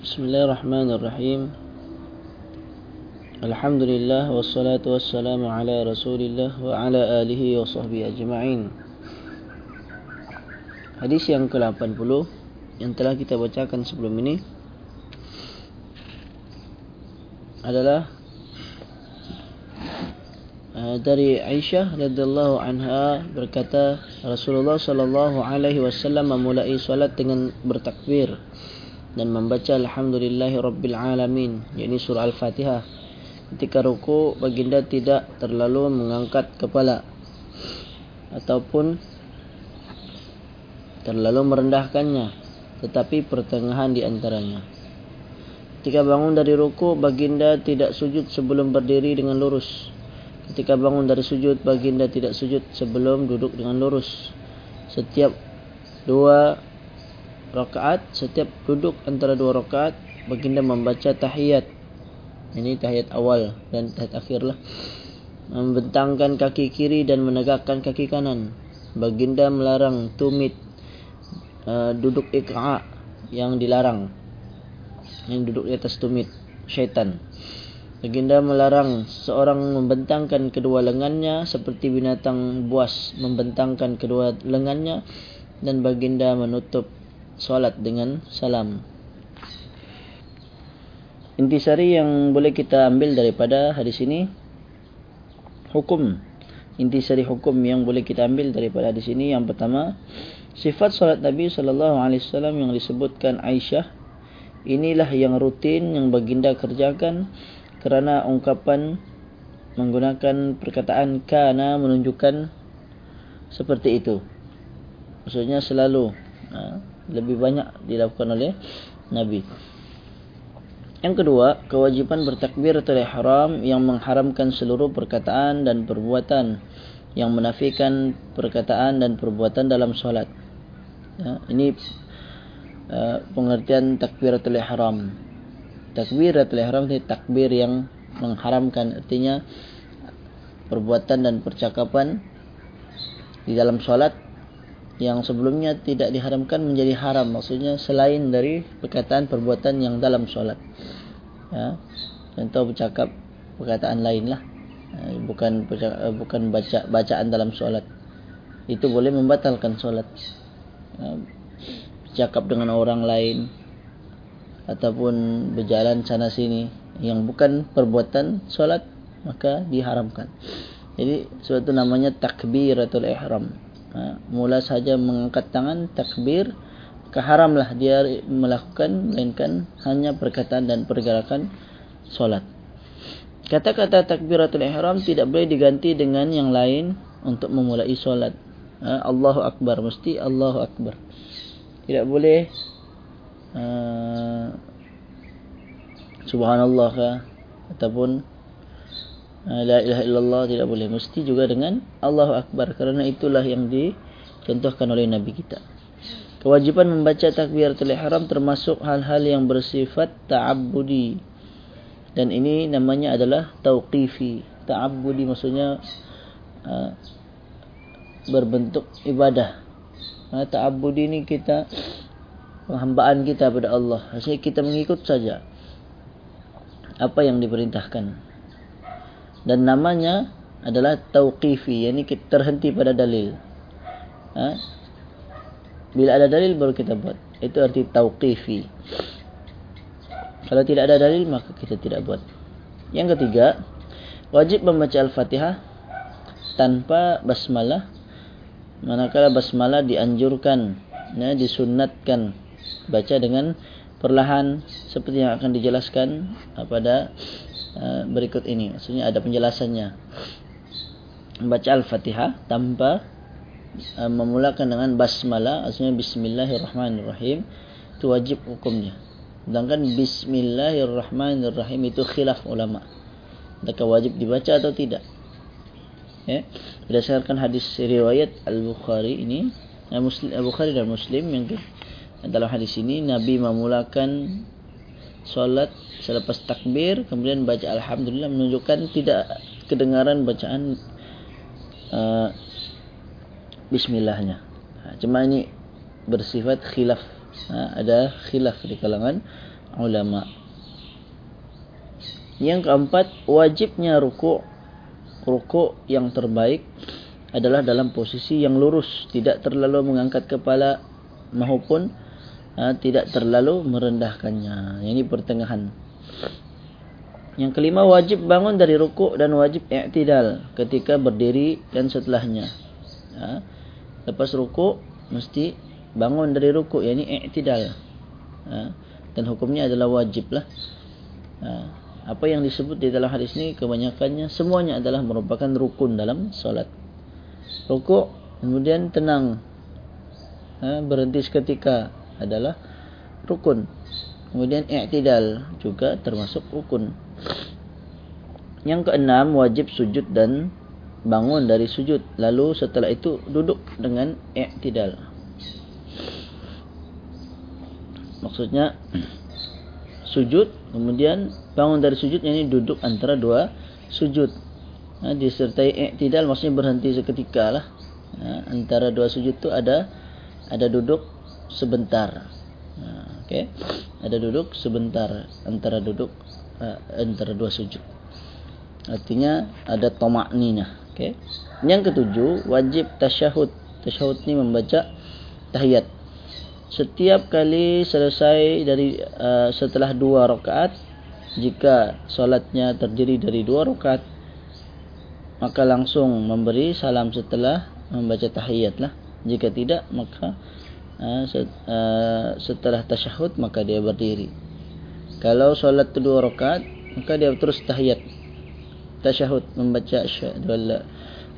بسم الله الرحمن الرحيم الحمد لله والصلاة والسلام على رسول الله وعلى آله وصحبه أجمعين Hadis yang ke-80 yang telah kita bacakan sebelum ini adalah uh, dari Aisyah radhiyallahu anha berkata Rasulullah sallallahu alaihi wasallam memulai salat dengan bertakbir dan membaca alhamdulillahi rabbil alamin yakni surah al-Fatihah ketika ruku baginda tidak terlalu mengangkat kepala ataupun terlalu merendahkannya tetapi pertengahan di antaranya Ketika bangun dari ruku, baginda tidak sujud sebelum berdiri dengan lurus. Ketika bangun dari sujud, baginda tidak sujud sebelum duduk dengan lurus. Setiap dua rakaat, setiap duduk antara dua rakaat, baginda membaca tahiyat. Ini tahiyat awal dan tahiyat akhir lah. Membentangkan kaki kiri dan menegakkan kaki kanan. Baginda melarang tumit uh, duduk ikra' yang dilarang yang duduk di atas tumit syaitan. Baginda melarang seorang membentangkan kedua lengannya seperti binatang buas membentangkan kedua lengannya dan baginda menutup solat dengan salam. Intisari yang boleh kita ambil daripada hadis ini hukum intisari hukum yang boleh kita ambil daripada hadis ini yang pertama sifat solat Nabi sallallahu alaihi wasallam yang disebutkan Aisyah Inilah yang rutin yang baginda kerjakan kerana ungkapan menggunakan perkataan kana menunjukkan seperti itu. Maksudnya selalu lebih banyak dilakukan oleh Nabi. Yang kedua, kewajipan bertakbir atau ihram yang mengharamkan seluruh perkataan dan perbuatan yang menafikan perkataan dan perbuatan dalam solat. Ya, ini Uh, pengertian takbiratul ihram. Takbiratul ihram itu takbir yang mengharamkan artinya perbuatan dan percakapan di dalam solat yang sebelumnya tidak diharamkan menjadi haram. Maksudnya selain dari perkataan perbuatan yang dalam solat. Ya contoh bercakap perkataan lain lah. Uh, bukan uh, bukan baca bacaan dalam solat. Itu boleh membatalkan solat. Cakap dengan orang lain ataupun berjalan sana sini yang bukan perbuatan solat maka diharamkan. Jadi suatu namanya takbiratul ihram. Ha, mula saja mengangkat tangan takbir keharamlah dia melakukan melainkan hanya perkataan dan pergerakan solat. Kata-kata takbiratul ihram tidak boleh diganti dengan yang lain untuk memulai solat. Ha, Allahu akbar mesti Allahu akbar tidak boleh uh, subhanallah ataupun la ilaha illallah tidak boleh. Mesti juga dengan Allahu akbar. Kerana itulah yang dicontohkan oleh nabi kita. Kewajiban membaca takbiratul ihram termasuk hal-hal yang bersifat ta'abbudi. Dan ini namanya adalah tauqifi. Ta'abbudi maksudnya uh, berbentuk ibadah. Ha, ta'abud ini kita penghambaan kita kepada Allah. Maksudnya kita mengikut saja apa yang diperintahkan. Dan namanya adalah tauqifi, yakni kita terhenti pada dalil. Ha? Bila ada dalil baru kita buat. Itu arti tauqifi. Kalau tidak ada dalil maka kita tidak buat. Yang ketiga, wajib membaca Al-Fatihah tanpa basmalah manakala basmalah dianjurkan ya disunatkan baca dengan perlahan seperti yang akan dijelaskan uh, pada uh, berikut ini. Maksudnya ada penjelasannya. Membaca al-fatihah tanpa uh, memulakan dengan basmalah. Maksudnya bismillahirrahmanirrahim. Itu wajib hukumnya. Sedangkan bismillahirrahmanirrahim itu khilaf ulama. Adakah wajib dibaca atau tidak? Ya. Berdasarkan hadis riwayat Al-Bukhari ini Al-Bukhari dan Muslim yang dalam hadis ini Nabi memulakan solat selepas takbir kemudian baca alhamdulillah menunjukkan tidak kedengaran bacaan uh, bismillahnya. Ha, cuma ini bersifat khilaf. Ha, ada khilaf di kalangan ulama. Yang keempat, wajibnya rukuk rukuk yang terbaik adalah dalam posisi yang lurus, tidak terlalu mengangkat kepala maupun uh, tidak terlalu merendahkannya. Ini pertengahan. Yang kelima wajib bangun dari rukuk dan wajib i'tidal ketika berdiri dan setelahnya. Ha? Lepas rukuk mesti bangun dari rukuk yakni i'tidal. Ha? Dan hukumnya adalah wajib lah. Ha? Apa yang disebut di dalam hadis ini kebanyakannya semuanya adalah merupakan rukun dalam solat. Rukuk kemudian tenang. Ha? Berhenti seketika adalah rukun. Kemudian i'tidal juga termasuk rukun. Yang keenam wajib sujud dan bangun dari sujud. Lalu setelah itu duduk dengan i'tidal. Maksudnya sujud kemudian bangun dari sujud ini duduk antara dua sujud. Ha, disertai i'tidal maksudnya berhenti seketika lah. Ha, antara dua sujud tu ada ada duduk sebentar. Ha, Okey. Ada duduk sebentar antara duduk uh, antara dua sujud. Artinya ada tamakninah. Okey. Yang ketujuh, wajib tasyahud. Tasyahud ni membaca tahiyat. Setiap kali selesai dari uh, setelah dua rakaat, jika solatnya terdiri dari dua rakaat, maka langsung memberi salam setelah membaca tahiyat lah. Jika tidak, maka setelah tasyahud maka dia berdiri. Kalau solat dua rakaat maka dia terus tahiyat. Tasyahud membaca asyhadu alla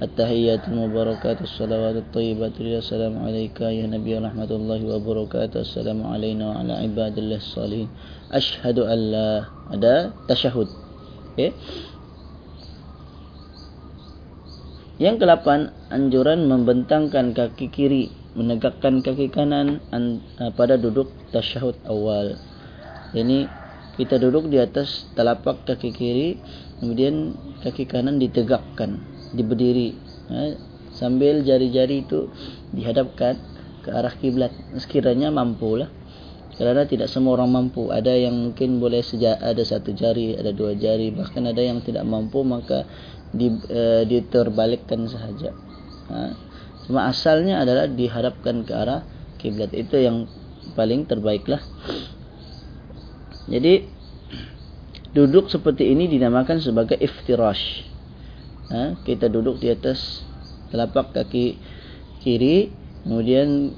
at-tahiyyatu mubarakatuh salawatu thayyibatu ya salamu alayka ya nabi rahmatullahi wa barakatuh. Assalamu alayna wa ala ibadillah salihin asyhadu alla ada tasyahud. Okey. Yang kelapan anjuran membentangkan kaki kiri menegakkan kaki kanan uh, pada duduk tasyahud awal. Ini kita duduk di atas telapak kaki kiri, kemudian kaki kanan ditegakkan, diberdiri, ha, sambil jari-jari itu dihadapkan ke arah kiblat. Sekiranya mampu lah. Kerana tidak semua orang mampu. Ada yang mungkin boleh seja ada satu jari, ada dua jari, bahkan ada yang tidak mampu maka di, uh, diterbalikkan sahaja. Ha. Cuma asalnya adalah dihadapkan ke arah kiblat itu yang paling terbaiklah. Jadi duduk seperti ini dinamakan sebagai iftirash. Ha, kita duduk di atas telapak kaki kiri, kemudian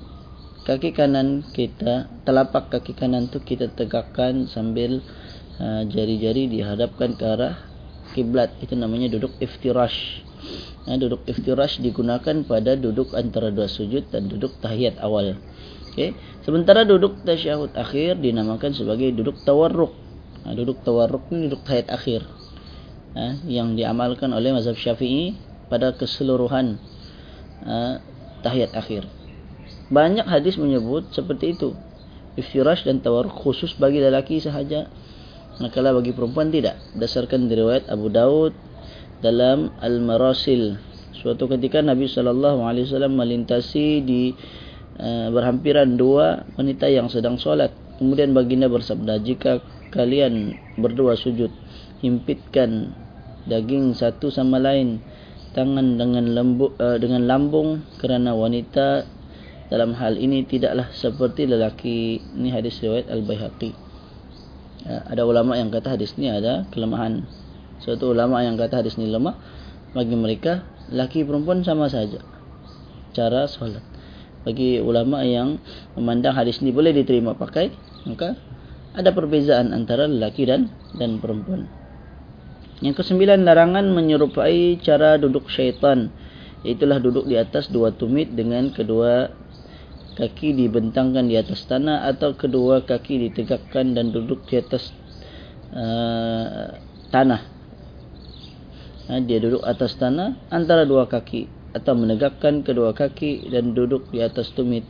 kaki kanan kita telapak kaki kanan tu kita tegakkan sambil ha, jari-jari dihadapkan ke arah kiblat. Itu namanya duduk iftirash ya, duduk iftirash digunakan pada duduk antara dua sujud dan duduk tahiyat awal. Okay. Sementara duduk tasyahud akhir dinamakan sebagai duduk tawarruk. Ha, duduk tawarruk ni duduk tahiyat akhir. Ha, yang diamalkan oleh mazhab syafi'i pada keseluruhan ha, tahiyat akhir. Banyak hadis menyebut seperti itu. Iftirash dan tawarruk khusus bagi lelaki sahaja. Manakala bagi perempuan tidak. Berdasarkan riwayat Abu Daud, dalam Al-Marasil. Suatu ketika Nabi sallallahu alaihi wasallam melintasi di uh, berhampiran dua wanita yang sedang solat. Kemudian baginda bersabda, "Jika kalian berdua sujud, himpitkan daging satu sama lain, tangan dengan lembu uh, dengan lambung kerana wanita dalam hal ini tidaklah seperti lelaki." Ini hadis riwayat Al-Baihaqi. Uh, ada ulama yang kata hadis ini ada kelemahan. Suatu ulama yang kata hadis ini lemah bagi mereka laki perempuan sama saja cara solat. Bagi ulama yang memandang hadis ini boleh diterima pakai maka ada perbezaan antara lelaki dan dan perempuan. Yang kesembilan larangan menyerupai cara duduk syaitan. Itulah duduk di atas dua tumit dengan kedua kaki dibentangkan di atas tanah atau kedua kaki ditegakkan dan duduk di atas uh, tanah ha, dia duduk atas tanah antara dua kaki atau menegakkan kedua kaki dan duduk di atas tumit.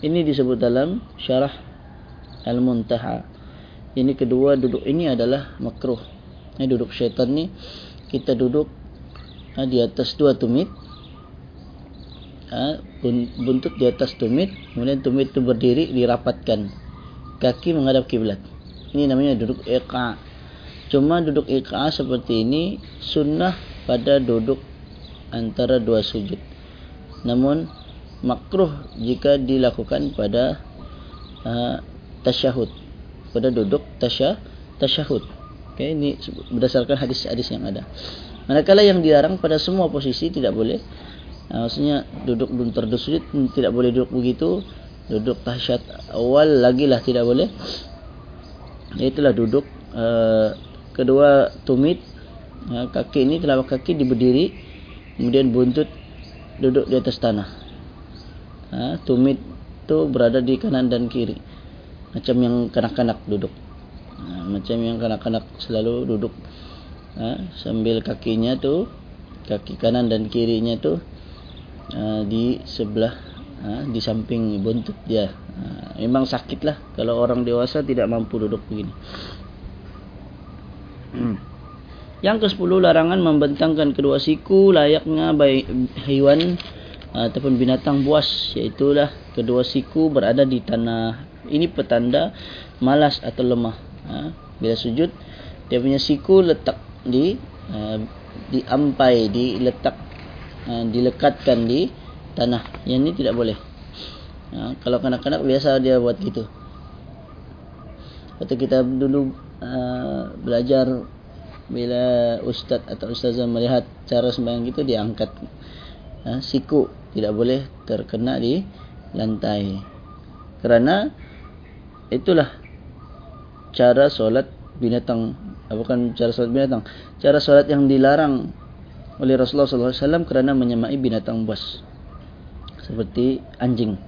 Ini disebut dalam syarah Al-Muntaha. Ini kedua duduk ini adalah makruh. Ini duduk syaitan ni kita duduk ha, di atas dua tumit. Ha, buntut di atas tumit, kemudian tumit itu berdiri dirapatkan. Kaki menghadap kiblat. Ini namanya duduk iqa. Cuma duduk iqa seperti ini sunnah pada duduk antara dua sujud. Namun makruh jika dilakukan pada uh, tasyahud. Pada duduk tasyah tasyahud. Okay, ini berdasarkan hadis-hadis yang ada. Manakala yang dilarang pada semua posisi tidak boleh. Uh, maksudnya duduk buntar sujud tidak boleh duduk begitu. Duduk tasyahud awal lagi lah tidak boleh. Itulah duduk uh, kedua tumit uh, kaki ini telapak kaki diberdiri kemudian buntut duduk di atas tanah. Uh, tumit tu berada di kanan dan kiri macam yang kanak-kanak duduk. Uh, macam yang kanak-kanak selalu duduk uh, sambil kakinya tu kaki kanan dan kirinya tu uh, di sebelah uh, di samping buntut dia Ha, memang sakit lah kalau orang dewasa tidak mampu duduk begini. Hmm. Yang ke sepuluh larangan membentangkan kedua siku layaknya baik hewan ataupun binatang buas iaitulah kedua siku berada di tanah. Ini petanda malas atau lemah. Ha, bila sujud dia punya siku letak di uh, diampai diletak uh, dilekatkan di tanah. Yang ini tidak boleh. Ha, kalau kanak-kanak biasa dia buat gitu. Waktu kita dulu uh, belajar bila ustaz atau ustazah melihat cara sembahyang gitu dia angkat uh, siku tidak boleh terkena di lantai. Kerana itulah cara solat binatang uh, bukan cara solat binatang, cara solat yang dilarang oleh Rasulullah SAW kerana menyemai binatang buas seperti anjing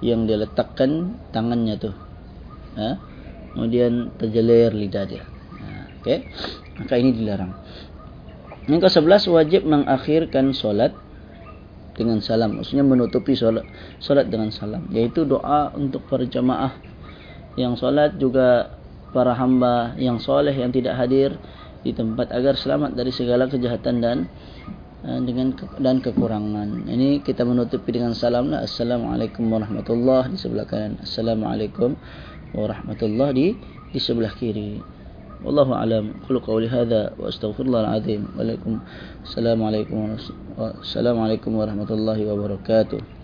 yang dia letakkan tangannya tu. Ha? Kemudian terjelir lidah dia. Ha, okey. Maka ini dilarang. Yang ke-11 wajib mengakhirkan solat dengan salam. Maksudnya menutupi solat solat dengan salam, yaitu doa untuk para jemaah yang solat juga para hamba yang soleh yang tidak hadir di tempat agar selamat dari segala kejahatan dan Eh, dengan dan kekurangan. Ini kita menutupi dengan salam lah. Assalamualaikum warahmatullahi di sebelah kanan. Assalamualaikum warahmatullahi di di sebelah kiri. Wallahu alam. Qul qawli hadza wa astaghfirullah al-azim. Waalaikumsalam warahmatullahi wabarakatuh.